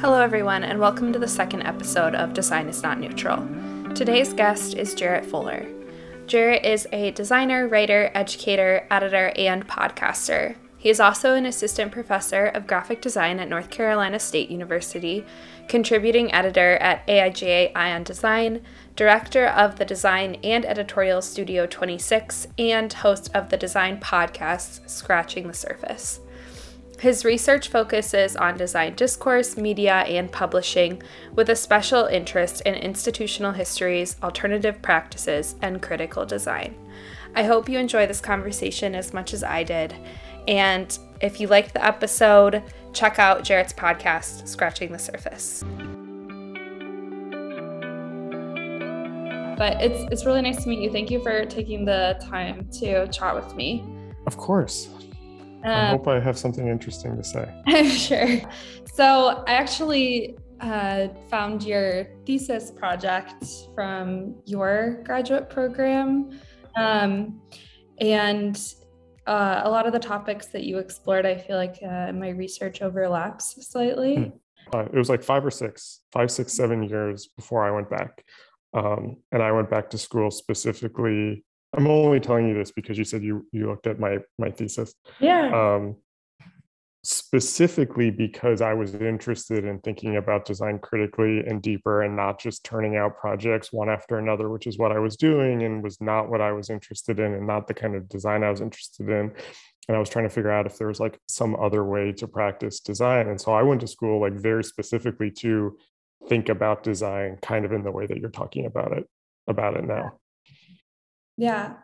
Hello, everyone, and welcome to the second episode of Design is Not Neutral. Today's guest is Jarrett Fuller. Jarrett is a designer, writer, educator, editor, and podcaster. He is also an assistant professor of graphic design at North Carolina State University, contributing editor at AIGA Eye On Design, director of the Design and Editorial Studio 26, and host of the design podcast Scratching the Surface. His research focuses on design discourse, media, and publishing, with a special interest in institutional histories, alternative practices, and critical design. I hope you enjoy this conversation as much as I did. And if you liked the episode, check out Jarrett's podcast, Scratching the Surface. But it's it's really nice to meet you. Thank you for taking the time to chat with me. Of course. I hope I have something interesting to say. I'm sure. So I actually uh, found your thesis project from your graduate program. Um, and uh, a lot of the topics that you explored, I feel like uh, my research overlaps slightly. Hmm. Uh, it was like five or six, five, six, seven years before I went back. Um, and I went back to school specifically I'm only telling you this because you said you you looked at my my thesis. Yeah. Um, specifically because I was interested in thinking about design critically and deeper and not just turning out projects one after another, which is what I was doing and was not what I was interested in and not the kind of design I was interested in. And I was trying to figure out if there was like some other way to practice design. And so I went to school like very specifically to think about design kind of in the way that you're talking about it about it now. Yeah.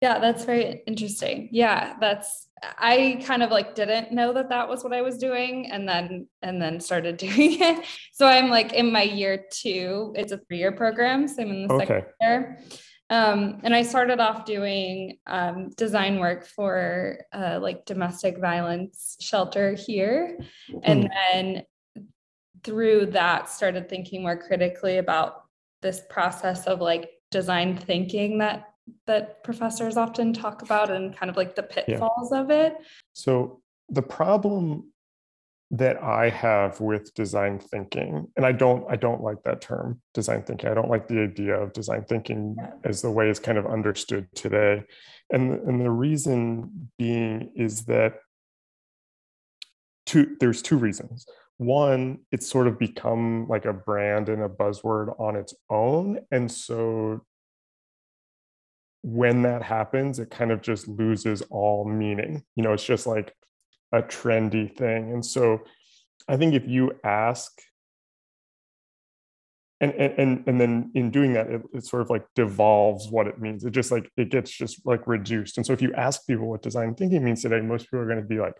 Yeah, that's very interesting. Yeah, that's I kind of like didn't know that that was what I was doing and then and then started doing it. So I'm like in my year 2. It's a 3-year program, so I'm in the okay. second year. Um, and I started off doing um, design work for uh, like domestic violence shelter here, and mm. then through that started thinking more critically about this process of like design thinking that that professors often talk about and kind of like the pitfalls yeah. of it. So the problem that I have with design thinking, and I don't I don't like that term, design thinking. I don't like the idea of design thinking yeah. as the way it's kind of understood today. And, and the reason being is that two there's two reasons. One, it's sort of become like a brand and a buzzword on its own. And so when that happens, it kind of just loses all meaning. You know, it's just like a trendy thing. And so I think if you ask, and and and then in doing that, it, it sort of like devolves what it means. It just like it gets just like reduced. And so if you ask people what design thinking means today, most people are going to be like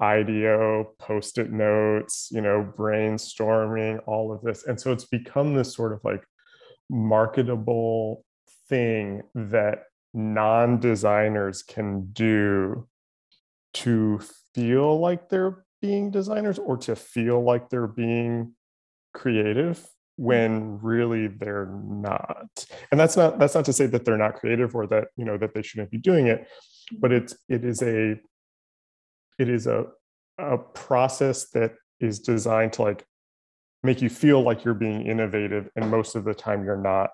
IDEO, post-it notes, you know, brainstorming, all of this. And so it's become this sort of like marketable thing that non-designers can do to feel like they're being designers or to feel like they're being creative when mm-hmm. really they're not. And that's not that's not to say that they're not creative or that you know that they shouldn't be doing it mm-hmm. but it's it is a it is a a process that is designed to like make you feel like you're being innovative and most of the time you're not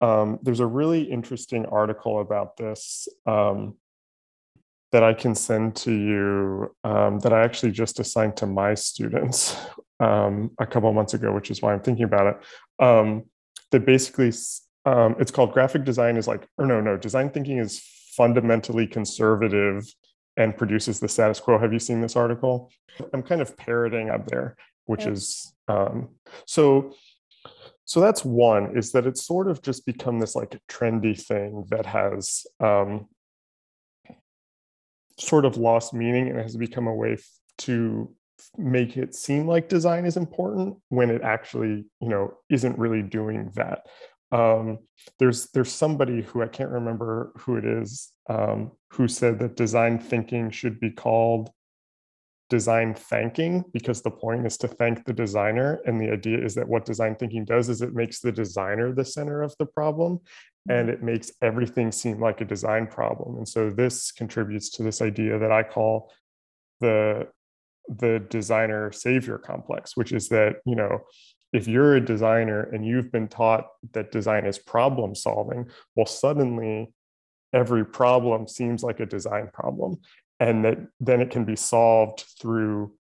um, there's a really interesting article about this um, that I can send to you um, that I actually just assigned to my students um, a couple months ago, which is why I'm thinking about it. Um, that basically, um, it's called graphic design is like, or no, no, design thinking is fundamentally conservative and produces the status quo. Have you seen this article? I'm kind of parroting up there, which is so so that's one is that it's sort of just become this like trendy thing that has um, sort of lost meaning and has become a way f- to make it seem like design is important when it actually you know isn't really doing that. Um, there's there's somebody who i can't remember who it is um, who said that design thinking should be called design thanking because the point is to thank the designer and the idea is that what design thinking does is it makes the designer the center of the problem and mm-hmm. it makes everything seem like a design problem and so this contributes to this idea that i call the the designer savior complex, which is that, you know, if you're a designer and you've been taught that design is problem solving, well, suddenly every problem seems like a design problem. And that then it can be solved through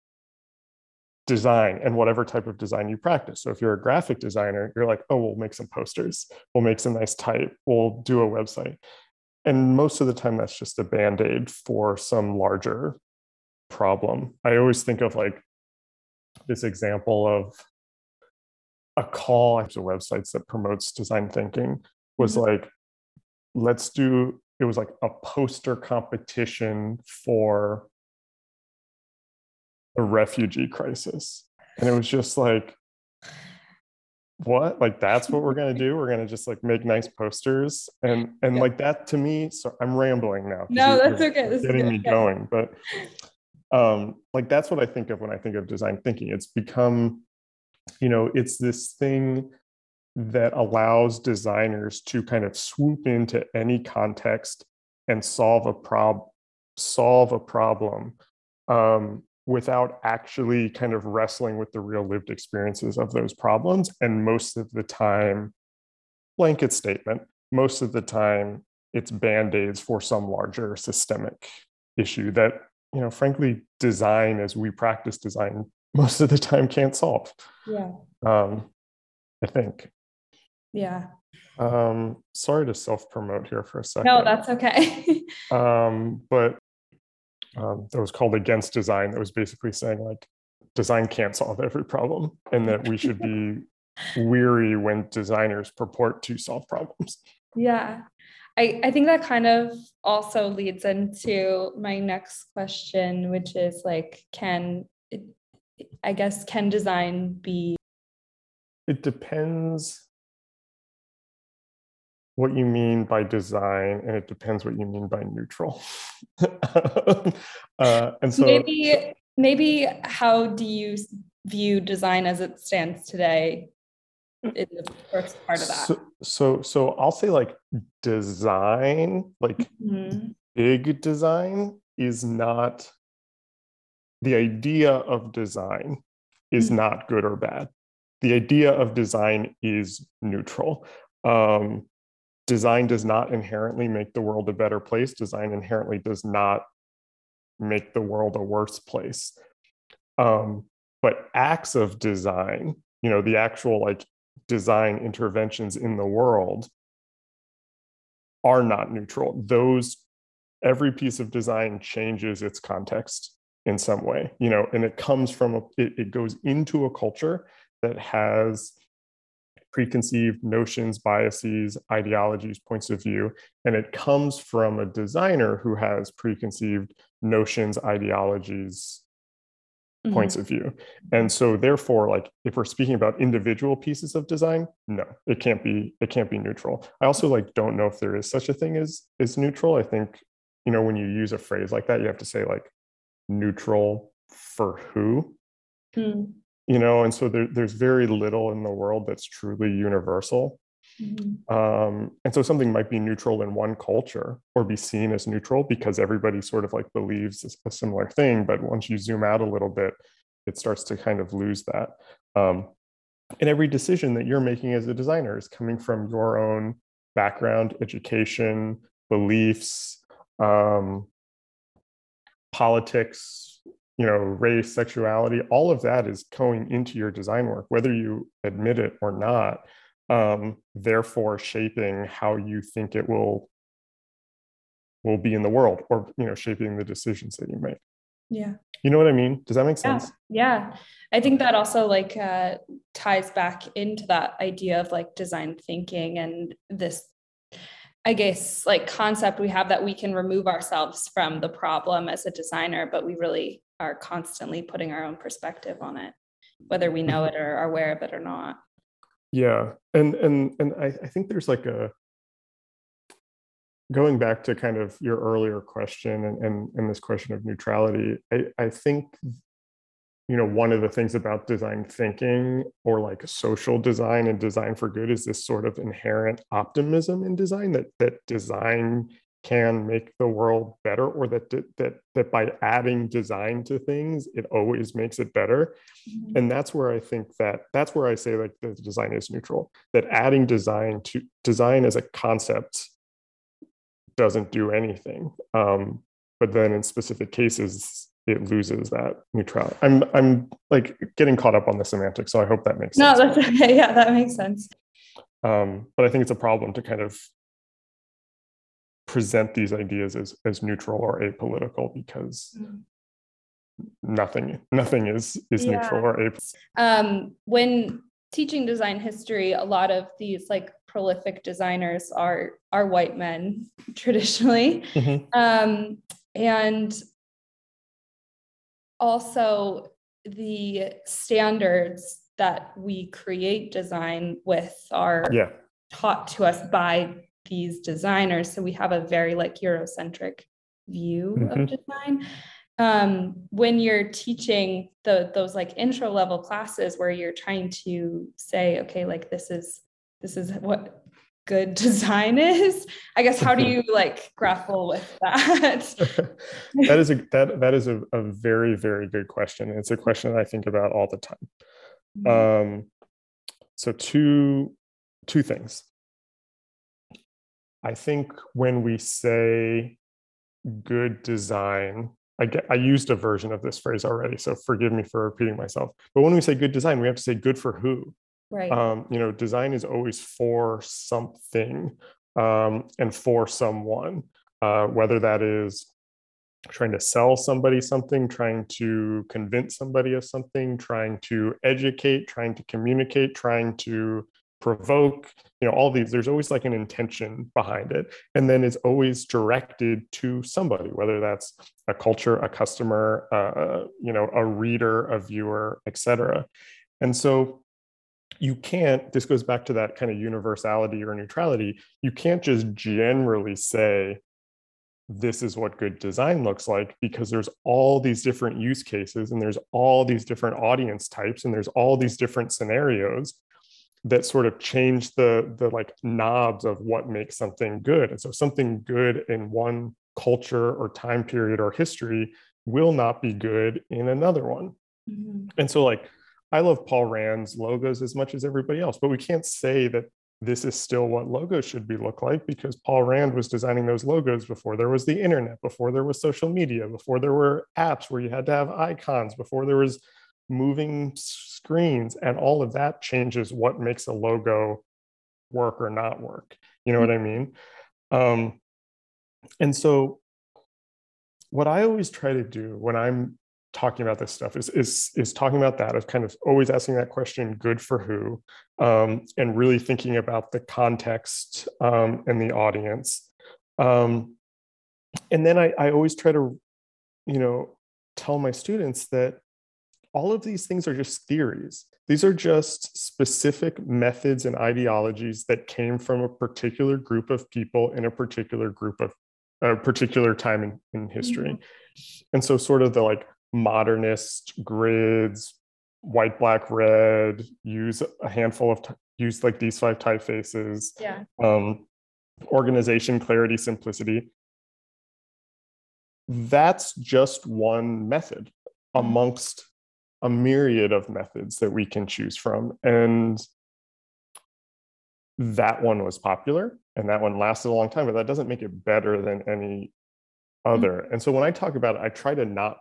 design and whatever type of design you practice. So if you're a graphic designer, you're like, oh, we'll make some posters, we'll make some nice type, we'll do a website. And most of the time, that's just a band aid for some larger problem. I always think of like this example of a call to websites that promotes design thinking was mm-hmm. like, let's do, it was like a poster competition for a refugee crisis. And it was just like, what? Like that's what we're gonna do? We're gonna just like make nice posters and and yeah. like that to me. So I'm rambling now. No, that's okay. This getting me going, but um, like that's what I think of when I think of design thinking. It's become, you know, it's this thing that allows designers to kind of swoop into any context and solve a prob solve a problem um, without actually kind of wrestling with the real lived experiences of those problems. And most of the time, blanket statement, most of the time, it's band aids for some larger systemic issue that, you know, frankly, design as we practice design most of the time can't solve. Yeah. Um, I think. Yeah. Um, sorry to self promote here for a second. No, that's okay. um, but um, that was called Against Design that was basically saying like design can't solve every problem and that we should be weary when designers purport to solve problems. Yeah. I, I think that kind of also leads into my next question, which is like, can I guess can design be? It depends what you mean by design and it depends what you mean by neutral uh, and so maybe maybe how do you view design as it stands today in the first part of that so so, so i'll say like design like mm-hmm. big design is not the idea of design is mm-hmm. not good or bad the idea of design is neutral um, design does not inherently make the world a better place. Design inherently does not make the world a worse place. Um, but acts of design, you know, the actual like design interventions in the world are not neutral. Those, every piece of design changes its context in some way, you know, and it comes from, a, it, it goes into a culture that has preconceived notions, biases, ideologies, points of view. And it comes from a designer who has preconceived notions, ideologies, mm-hmm. points of view. And so therefore, like if we're speaking about individual pieces of design, no, it can't be, it can't be neutral. I also like don't know if there is such a thing as is neutral. I think, you know, when you use a phrase like that, you have to say like neutral for who. Mm you know and so there, there's very little in the world that's truly universal mm-hmm. um, and so something might be neutral in one culture or be seen as neutral because everybody sort of like believes a similar thing but once you zoom out a little bit it starts to kind of lose that um, and every decision that you're making as a designer is coming from your own background education beliefs um, politics you know race sexuality all of that is going into your design work whether you admit it or not um, therefore shaping how you think it will will be in the world or you know shaping the decisions that you make. Yeah. You know what i mean? Does that make sense? Yeah, yeah. i think that also like uh, ties back into that idea of like design thinking and this I guess like concept we have that we can remove ourselves from the problem as a designer, but we really are constantly putting our own perspective on it, whether we know it or are aware of it or not. Yeah. And and and I, I think there's like a going back to kind of your earlier question and, and, and this question of neutrality, I, I think you know one of the things about design thinking or like social design and design for good is this sort of inherent optimism in design that that design can make the world better or that that that by adding design to things it always makes it better. Mm-hmm. and that's where i think that that's where i say like the design is neutral that adding design to design as a concept doesn't do anything. Um, but then in specific cases it loses that neutrality. I'm i'm like getting caught up on the semantics so i hope that makes no, sense. no that's okay. Yeah that makes sense. Um, but i think it's a problem to kind of present these ideas as as neutral or apolitical because mm. nothing nothing is is yeah. neutral or apolitical. Um, when teaching design history, a lot of these like prolific designers are are white men traditionally, mm-hmm. um, and also the standards that we create design with are yeah. taught to us by these designers. So we have a very like Eurocentric view mm-hmm. of design. Um, when you're teaching the those like intro level classes where you're trying to say, okay, like this is this is what good design is i guess how do you like grapple with that that is a that that is a, a very very good question it's a question that i think about all the time mm-hmm. um so two two things I think when we say good design, I, get, I used a version of this phrase already, so forgive me for repeating myself. But when we say good design, we have to say good for who. Right. Um, you know, design is always for something um, and for someone, uh, whether that is trying to sell somebody something, trying to convince somebody of something, trying to educate, trying to communicate, trying to provoke you know all these there's always like an intention behind it. And then it's always directed to somebody whether that's a culture a customer uh, you know a reader a viewer etc and so you can't this goes back to that kind of universality or neutrality you can't just generally say this is what good design looks like because there's all these different use cases and there's all these different audience types and there's all these different scenarios that sort of change the the like knobs of what makes something good and so something good in one culture or time period or history will not be good in another one mm-hmm. and so like i love paul rand's logos as much as everybody else but we can't say that this is still what logos should be look like because paul rand was designing those logos before there was the internet before there was social media before there were apps where you had to have icons before there was moving screens and all of that changes what makes a logo work or not work. You know what i mean? Um, and so what i always try to do when i'm talking about this stuff is is is talking about that of kind of always asking that question good for who um, and really thinking about the context um, and the audience. Um, and then I, I always try to you know tell my students that all of these things are just theories. These are just specific methods and ideologies that came from a particular group of people in a particular group of a particular time in, in history. Mm-hmm. And so, sort of the like modernist grids, white, black, red, use a handful of, t- use like these five typefaces, yeah. um, organization, clarity, simplicity. That's just one method mm-hmm. amongst a myriad of methods that we can choose from. And that one was popular and that one lasted a long time, but that doesn't make it better than any other. Mm-hmm. And so when I talk about it, I try to not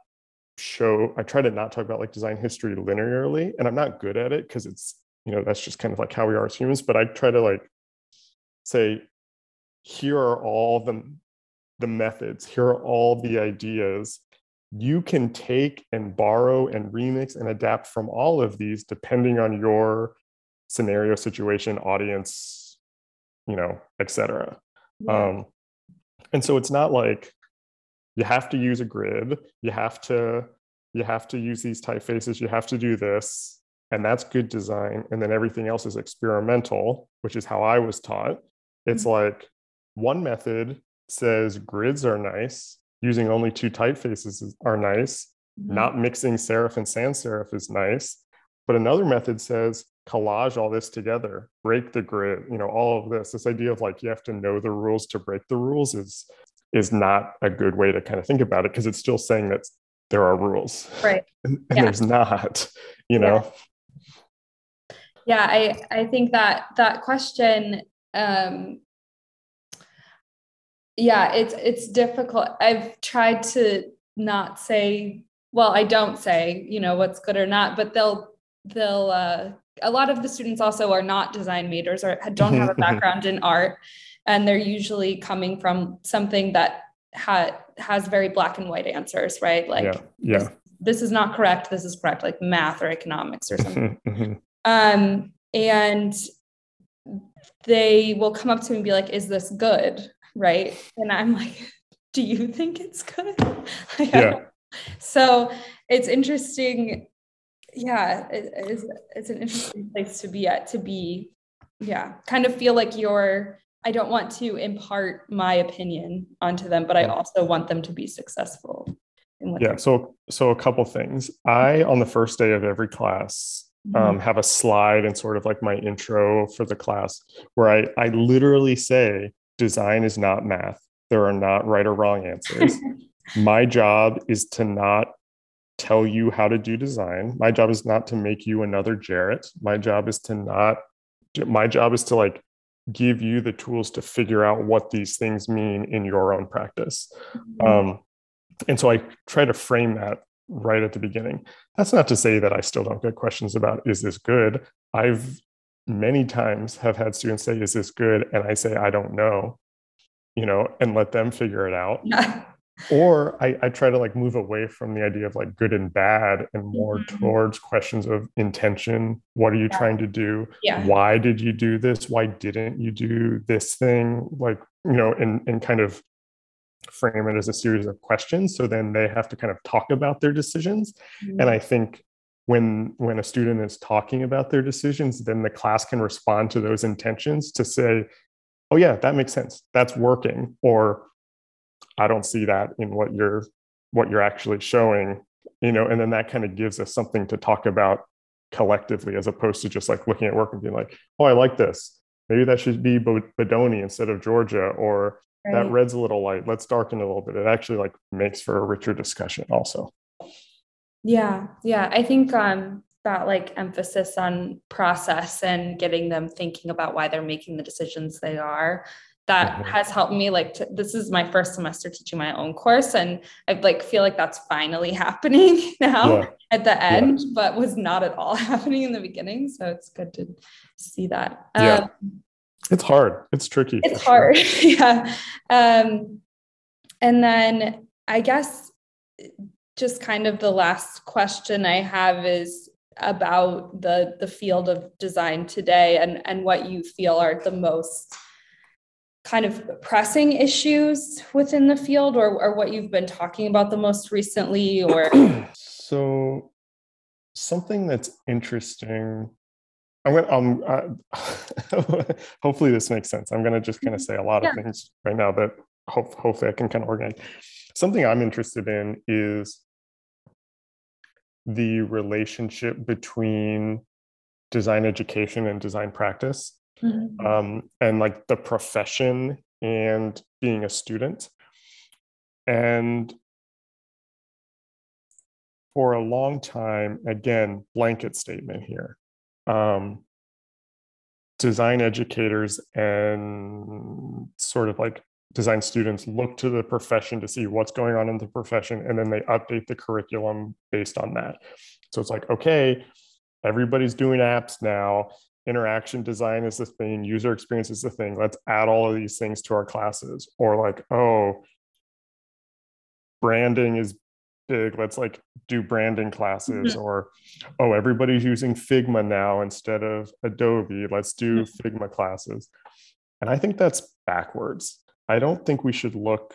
show, I try to not talk about like design history linearly. And I'm not good at it because it's, you know, that's just kind of like how we are as humans. But I try to like say, here are all the the methods, here are all the ideas you can take and borrow and remix and adapt from all of these depending on your scenario situation audience you know etc yeah. um, and so it's not like you have to use a grid you have to you have to use these typefaces you have to do this and that's good design and then everything else is experimental which is how i was taught it's mm-hmm. like one method says grids are nice using only two typefaces are nice. Mm-hmm. Not mixing serif and sans serif is nice. But another method says collage all this together, break the grid, you know, all of this. This idea of like you have to know the rules to break the rules is is not a good way to kind of think about it because it's still saying that there are rules right and, and yeah. there's not you know yeah. yeah i i think that that question um yeah it's it's difficult. I've tried to not say well i don't say you know what's good or not but they'll they'll uh a lot of the students also are not design majors or don't have a background in art. And they're usually coming from something that ha- has very black and white answers right? Like yeah, yeah. This, this, is not correct this is correct like math or economics or something. Mm-hmm. um and they will come up to me and be like is this good right? And i'm like do you think it's good? Yeah. so it's interesting. Yeah it, it's, it's an interesting place to be at to be yeah kind of feel like you're i don't want to impart my opinion onto them but i also want them to be successful yeah so so a couple things. I on the first day of every class mm-hmm. um, have a slide and sort of like my intro for the class where i i literally say design is not math there are not right or wrong answers my job is to not tell you how to do design. My job is not to make you another Jarrett. My job is to not, my job is to like give you the tools to figure out what these things mean in your own practice. Mm-hmm. Um, and so I try to frame that right at the beginning. That's not to say that I still don't get questions about is this good? I've many times have had students say, is this good? And I say, I don't know, you know, and let them figure it out. or I, I, try to like move away from the idea of like good and bad and more mm-hmm. towards questions of intention what are you yeah. trying to do yeah. why did you do this why didn't you do this thing like you know and, and kind of frame it as a series of questions so then they have to kind of talk about their decisions mm-hmm. and i think when when a student is talking about their decisions then the class can respond to those intentions to say oh yeah that makes sense that's working or I don't see that in what you're what you're actually showing, you know, and then that kind of gives us something to talk about collectively as opposed to just like looking at work and being like, oh, I like this. Maybe that should be Bodoni instead of Georgia, or right. that red's a little light. Let's darken a little bit. It actually like makes for a richer discussion also. Yeah. Yeah. I think um that like emphasis on process and getting them thinking about why they're making the decisions they are that mm-hmm. has helped me like to, this is my first semester teaching my own course and i like feel like that's finally happening now yeah. at the end yeah. but was not at all happening in the beginning so it's good to see that yeah um, it's hard it's tricky it's hard sure. yeah um and then i guess just kind of the last question i have is about the the field of design today and and what you feel are the most kind of pressing issues within the field or, or what you've been talking about the most recently or so something that's interesting i'm gonna um uh, hopefully this makes sense. I'm gonna just kind of say a lot yeah. of things right now that hope, hopefully i can kind of organize. Something i'm interested in is the relationship between design education and design practice mm-hmm. um, and like the profession and being a student. And for a long time, again, blanket statement here. Um, design educators and sort of like design students look to the profession to see what's going on in the profession and then they update the curriculum based on that so it's like okay everybody's doing apps now interaction design is the thing, user experience is the thing. Let's add all of these things to our classes. Or like, oh, branding is big. Let's like do branding classes. Mm-hmm. Or, oh, everybody's using Figma now instead of Adobe. Let's do mm-hmm. Figma classes. And I think that's backwards. I don't think we should look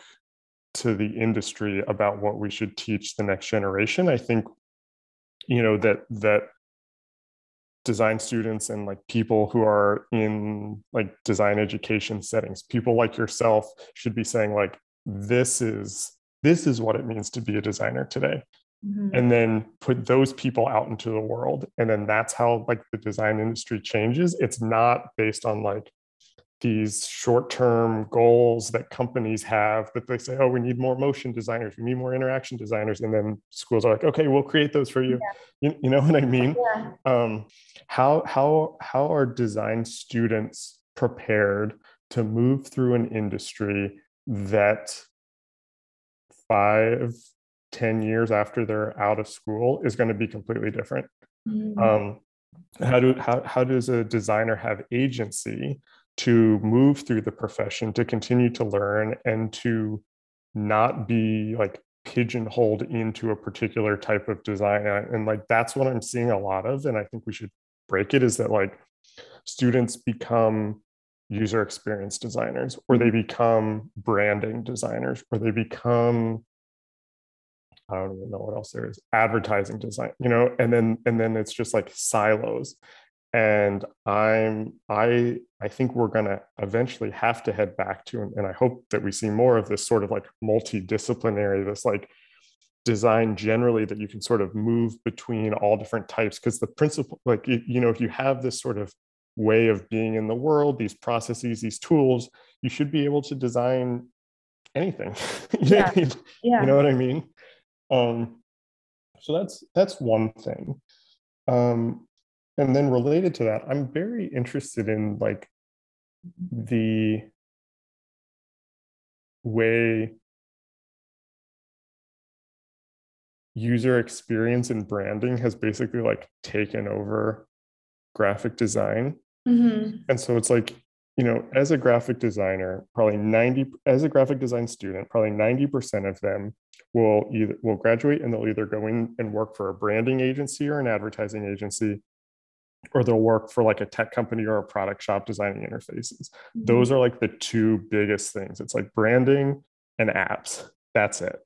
to the industry about what we should teach the next generation. I think, you know, that that design students and like people who are in like design education settings people like yourself should be saying like this is this is what it means to be a designer today mm-hmm. and then put those people out into the world and then that's how like the design industry changes it's not based on like these short-term goals that companies have that they say oh we need more motion designers we need more interaction designers and then schools are like okay we'll create those for you yeah. you, you, know what i mean yeah. um, how how how are design students prepared to move through an industry that five ten years after they're out of school is going to be completely different mm-hmm. um, how do how, how does a designer have agency to move through the profession to continue to learn and to not be like pigeonholed into a particular type of design and like that's what i'm seeing a lot of and i think we should break it is that like students become user experience designers or they mm-hmm. become branding designers or they become I don't even know what else there is advertising design you know and then and then it's just like silos and i'm i i think we're going to eventually have to head back to and, and i hope that we see more of this sort of like multidisciplinary this like design generally that you can sort of move between all different types because the principle like you, you know if you have this sort of way of being in the world these processes these tools you should be able to design anything yeah. yeah. you know what i mean um so that's that's one thing um and then related to that i'm very interested in like the way user experience and branding has basically like taken over graphic design mm-hmm. and so it's like you know as a graphic designer probably 90 as a graphic design student probably 90% of them will either will graduate and they'll either go in and work for a branding agency or an advertising agency or they'll work for like a tech company or a product shop designing interfaces. Mm-hmm. Those are like the two biggest things. It's like branding and apps. That's it.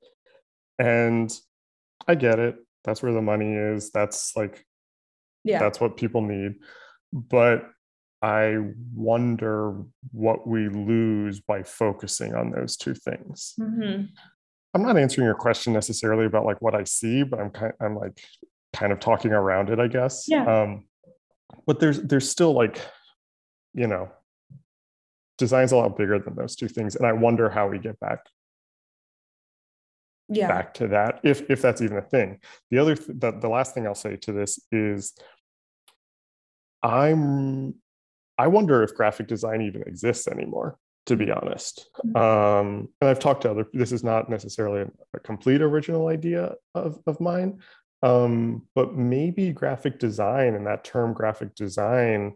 And I get it. That's where the money is. That's like, yeah, that's what people need. But I wonder what we lose by focusing on those two things. Mm-hmm. I'm not answering your question necessarily about like what I see, but I'm kind, I'm like kind of talking around it, I guess. Yeah. Um, but there's there's still like you know design's a lot bigger than those two things and i wonder how we get back yeah. back to that if if that's even a thing the other th- the, the last thing i'll say to this is i'm i wonder if graphic design even exists anymore to be honest mm-hmm. um, and i've talked to other this is not necessarily a, a complete original idea of, of mine um, but maybe graphic design and that term graphic design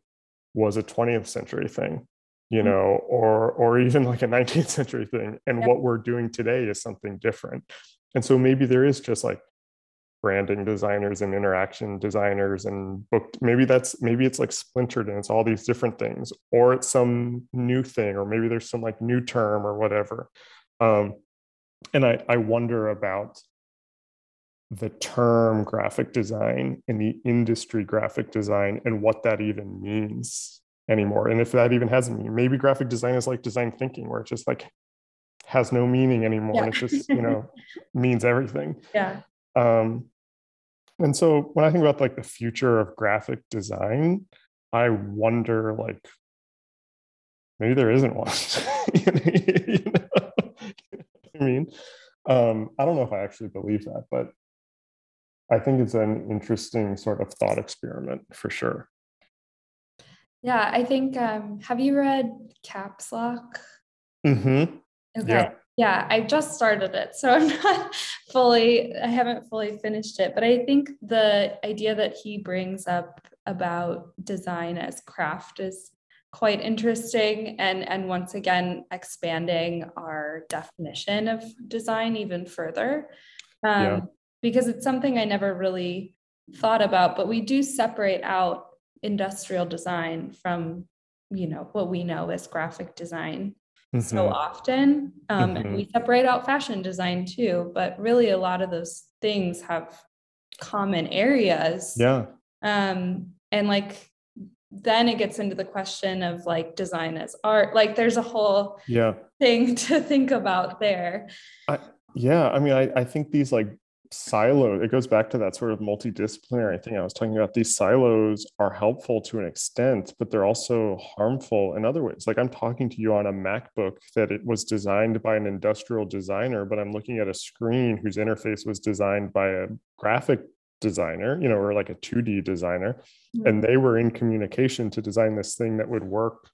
was a 20th century thing, you mm-hmm. know, or or even like a 19th century thing. And yep. what we're doing today is something different. And so maybe there is just like branding designers and interaction designers and book maybe that's maybe it's like splintered and it's all these different things or it's some new thing or maybe there's some like new term or whatever um, and I, I wonder about the term graphic design and the industry graphic design and what that even means anymore. And if that even has a meaning, maybe graphic design is like design thinking, where it just like has no meaning anymore. Yeah. And it just, you know, means everything. Yeah. Um, and so when I think about like the future of graphic design, I wonder like maybe there isn't one. you know? I mean, um, I don't know if I actually believe that, but I think it's an interesting sort of thought experiment for sure. Yeah, I think. Um, have you read Caps Lock? Mm-hmm. Okay. Yeah. yeah, I just started it, so I'm not fully. I haven't fully finished it, but I think the idea that he brings up about design as craft is quite interesting and and once again expanding our definition of design even further um, yeah because it's something I never really thought about, but we do separate out industrial design from, you know, what we know as graphic design mm-hmm. so often. Um, mm-hmm. And we separate out fashion design too, but really a lot of those things have common areas. Yeah. Um, and like, then it gets into the question of like design as art. Like there's a whole yeah thing to think about there. I, yeah. I mean, I, I think these like silo it goes back to that sort of multidisciplinary thing i was talking about these silos are helpful to an extent but they're also harmful in other ways like i'm talking to you on a macbook that it was designed by an industrial designer but i'm looking at a screen whose interface was designed by a graphic designer you know or like a 2d designer mm-hmm. and they were in communication to design this thing that would work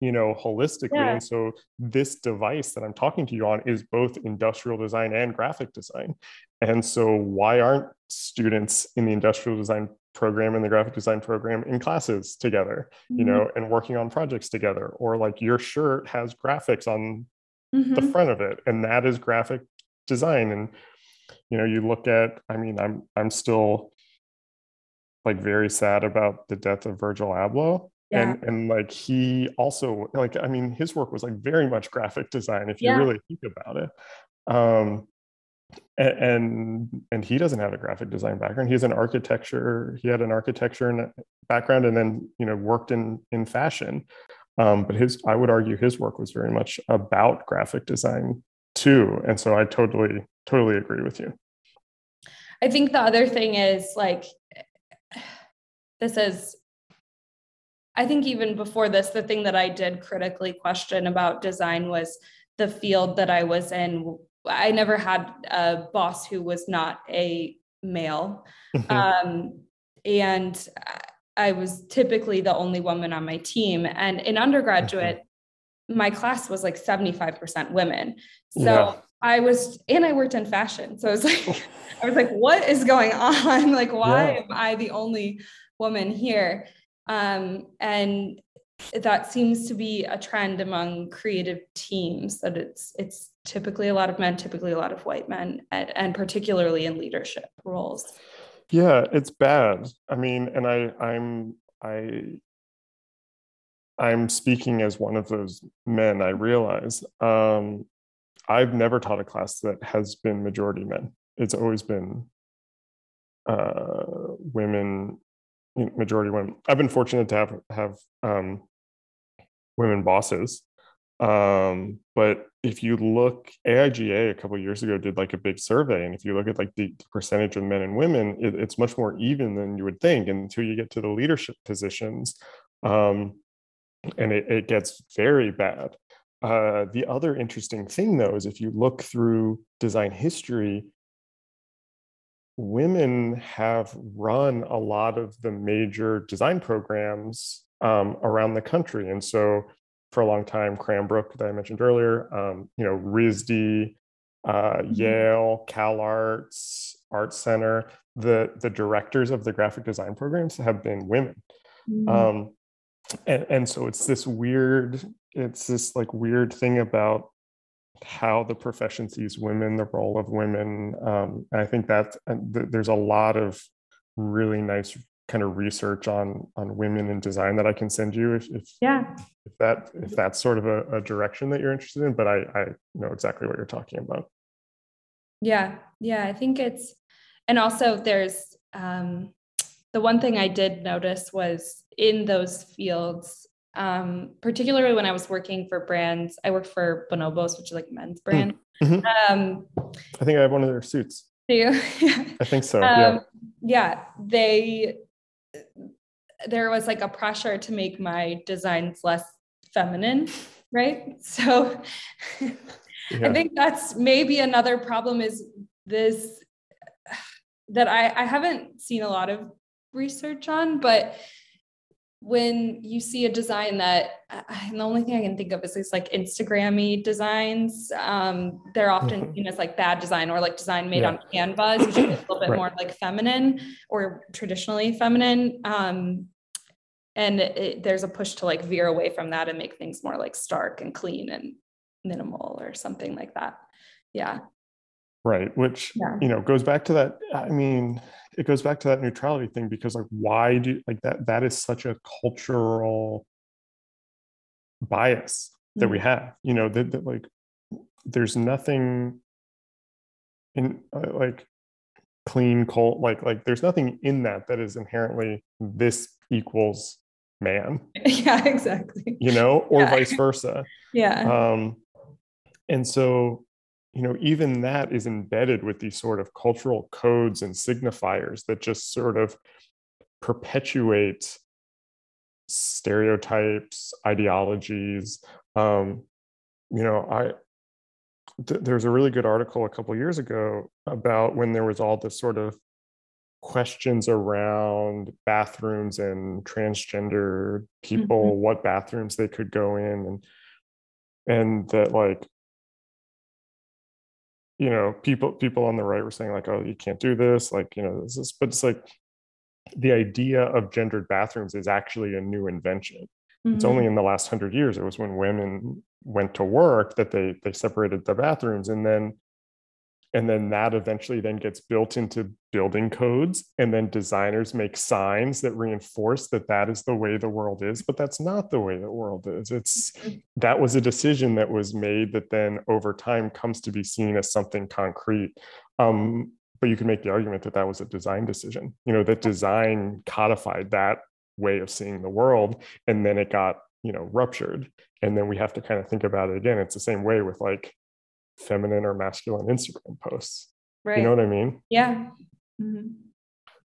you know holistically yeah. and so this device that i'm talking to you on is both industrial design and graphic design and so why aren't students in the industrial design program and the graphic design program in classes together mm-hmm. you know and working on projects together or like your shirt has graphics on mm-hmm. the front of it and that is graphic design and you know you look at i mean i'm i'm still like very sad about the death of virgil abloh yeah. and and like he also like i mean his work was like very much graphic design if you yeah. really think about it um and, and and he doesn't have a graphic design background he's an architecture he had an architecture background and then you know worked in in fashion um, but his i would argue his work was very much about graphic design too and so i totally totally agree with you i think the other thing is like this is I think even before this, the thing that I did critically question about design was the field that I was in. I never had a boss who was not a male. Mm-hmm. um, and I was typically the only woman on my team. And in undergraduate, mm-hmm. my class was like 75% women. So yeah. I was, and I worked in fashion. So I was like, I was like, what is going on? Like, why yeah. am I the only woman here? Um, and that seems to be a trend among creative teams that it's it's typically a lot of men, typically a lot of white men, and, and particularly in leadership roles. Yeah, it's bad. I mean, and I I'm I I'm speaking as one of those men, I realize. Um, I've never taught a class that has been majority men. It's always been uh, women majority women. I've been fortunate to have have um, women bosses, um, but if you look, AIGA a couple years ago did like a big survey, and if you look at like the percentage of men and women, it, it's much more even than you would think. Until you get to the leadership positions, um, and it, it gets very bad. Uh, the other interesting thing, though, is if you look through design history, women have run a lot of the major design programs um, around the country. And so for a long time, Cranbrook that I mentioned earlier, um, you know, RISD, uh, mm-hmm. Yale, Cal Arts, Art Center, the, the directors of the graphic design programs have been women. Mm-hmm. Um, and, and so it's this weird, it's this like weird thing about how the profession sees women, the role of women. Um, I think that th- there's a lot of really nice kind of research on on women in design that I can send you if, if yeah if that if that's sort of a, a direction that you're interested in. But I I know exactly what you're talking about. Yeah, yeah, I think it's and also there's um, the one thing I did notice was in those fields um, particularly when I was working for brands. I worked for Bonobos, which is like men's hmm. brand. Mm-hmm. Um, I think I have one of their suits. Do you? I think so. Yeah. Um, yeah. They, there was like a pressure to make my designs less feminine, right? So yeah. I think that's maybe another problem is this that I, I haven't seen a lot of research on, but when you see a design that the only thing I can think of is these like Instagrammy designs. Um, they're often mm-hmm. seen as like bad design or like design made yeah. on Canva, which is a little bit right. more like feminine or traditionally feminine. Um, and it, there's a push to like veer away from that and make things more like stark and clean and minimal or something like that. Yeah. Right. Which, yeah. you know, goes back to that. I mean, it goes back to that neutrality thing because like why do like that that is such a cultural bias that mm-hmm. we have you know that, that like there's nothing in uh, like clean cold like like there's nothing in that that is inherently this equals man yeah exactly you know or yeah. vice versa yeah um and so you know, even that is embedded with these sort of cultural codes and signifiers that just sort of perpetuate stereotypes, ideologies. Um, you know, I th- there's a really good article a couple years ago about when there was all this sort of questions around bathrooms and transgender people, mm-hmm. what bathrooms they could go in, and and that like you know people people on the right were saying like oh you can't do this like you know this is but it's like the idea of gendered bathrooms is actually a new invention mm-hmm. it's only mm-hmm. in the last 100 years it was when women went to work that they they separated the bathrooms and then and then that eventually then gets built into building codes. And then designers make signs that reinforce that that is the way the world is but that's not the way the world is. It's mm-hmm. that was a decision that was made that then over time comes to be seen as something concrete. Um, but you can make the argument that that was a design decision you know that design codified that way of seeing the world and then it got you know ruptured. And then we have to kind of think about it again. It's the same way with like feminine or masculine instagram posts. Right. you know what i mean? Yeah. Mm-hmm.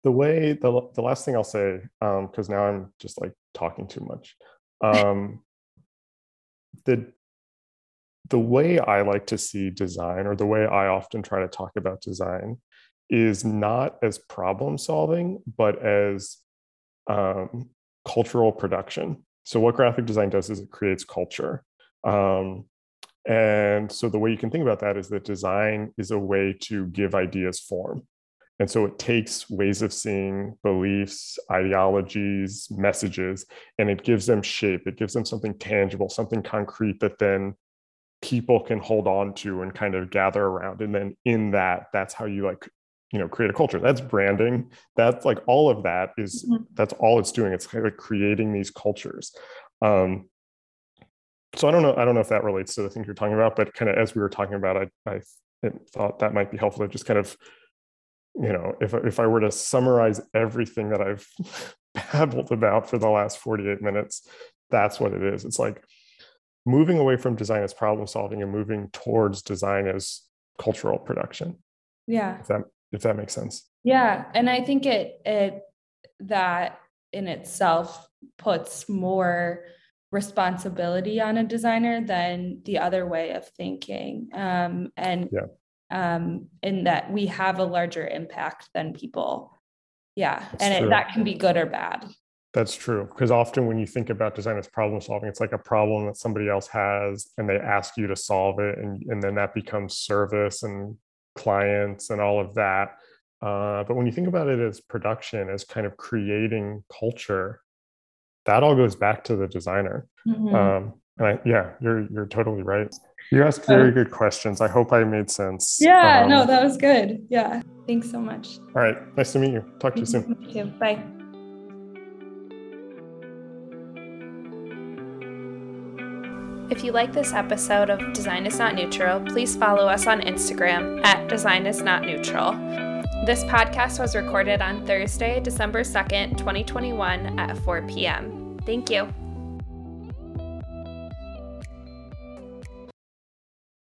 the way the, the last thing i'll say because um, now i'm just like talking too much. Um, the the way i like to see design or the way i often try to talk about design is not as problem solving but as um, cultural production. So what graphic design does is it creates culture. Um, and so the way you can think about that is that design is a way to give ideas form. And so it takes ways of seeing, beliefs, ideologies, messages, and it gives them shape. It gives them something tangible, something concrete that then people can hold on to and kind of gather around. And then in that, that's how you like you know create a culture that's branding that's like all of that is, mm-hmm. that's all it's doing it's kind of creating these cultures um so i don't know i don't know if that relates to the things you're talking about but kind of as we were talking about i i thought that might be helpful to just kind of you know if if i were to summarize everything that i've babbled about for the last 48 minutes that's what it is. It's like moving away from design as problem solving and moving towards design as cultural production. Yeah. If that if that makes sense. Yeah, and I think it it that in itself puts more responsibility on a designer than the other way of thinking. Um, and yeah. um, in that we have a larger impact than people. Yeah, That's and it, that can be good or bad. That's true. Because often when you think about design as problem solving, it's like a problem that somebody else has and they ask you to solve it. And, and then that becomes service and clients and all of that. Uh, but when you think about it as production, as kind of creating culture, that all goes back to the designer. Mm-hmm. Um, and I, yeah, you're you're totally right. You asked very good questions. I hope I made sense. Yeah, um, no, that was good. Yeah, thanks so much. All right, nice to meet you. Talk to you soon. Thank you. Bye. If you like this episode of Design is Not Neutral, please follow us on Instagram at Design is Not Neutral. This podcast was recorded on Thursday, December 2nd, 2021 at 4 p.m. Thank you.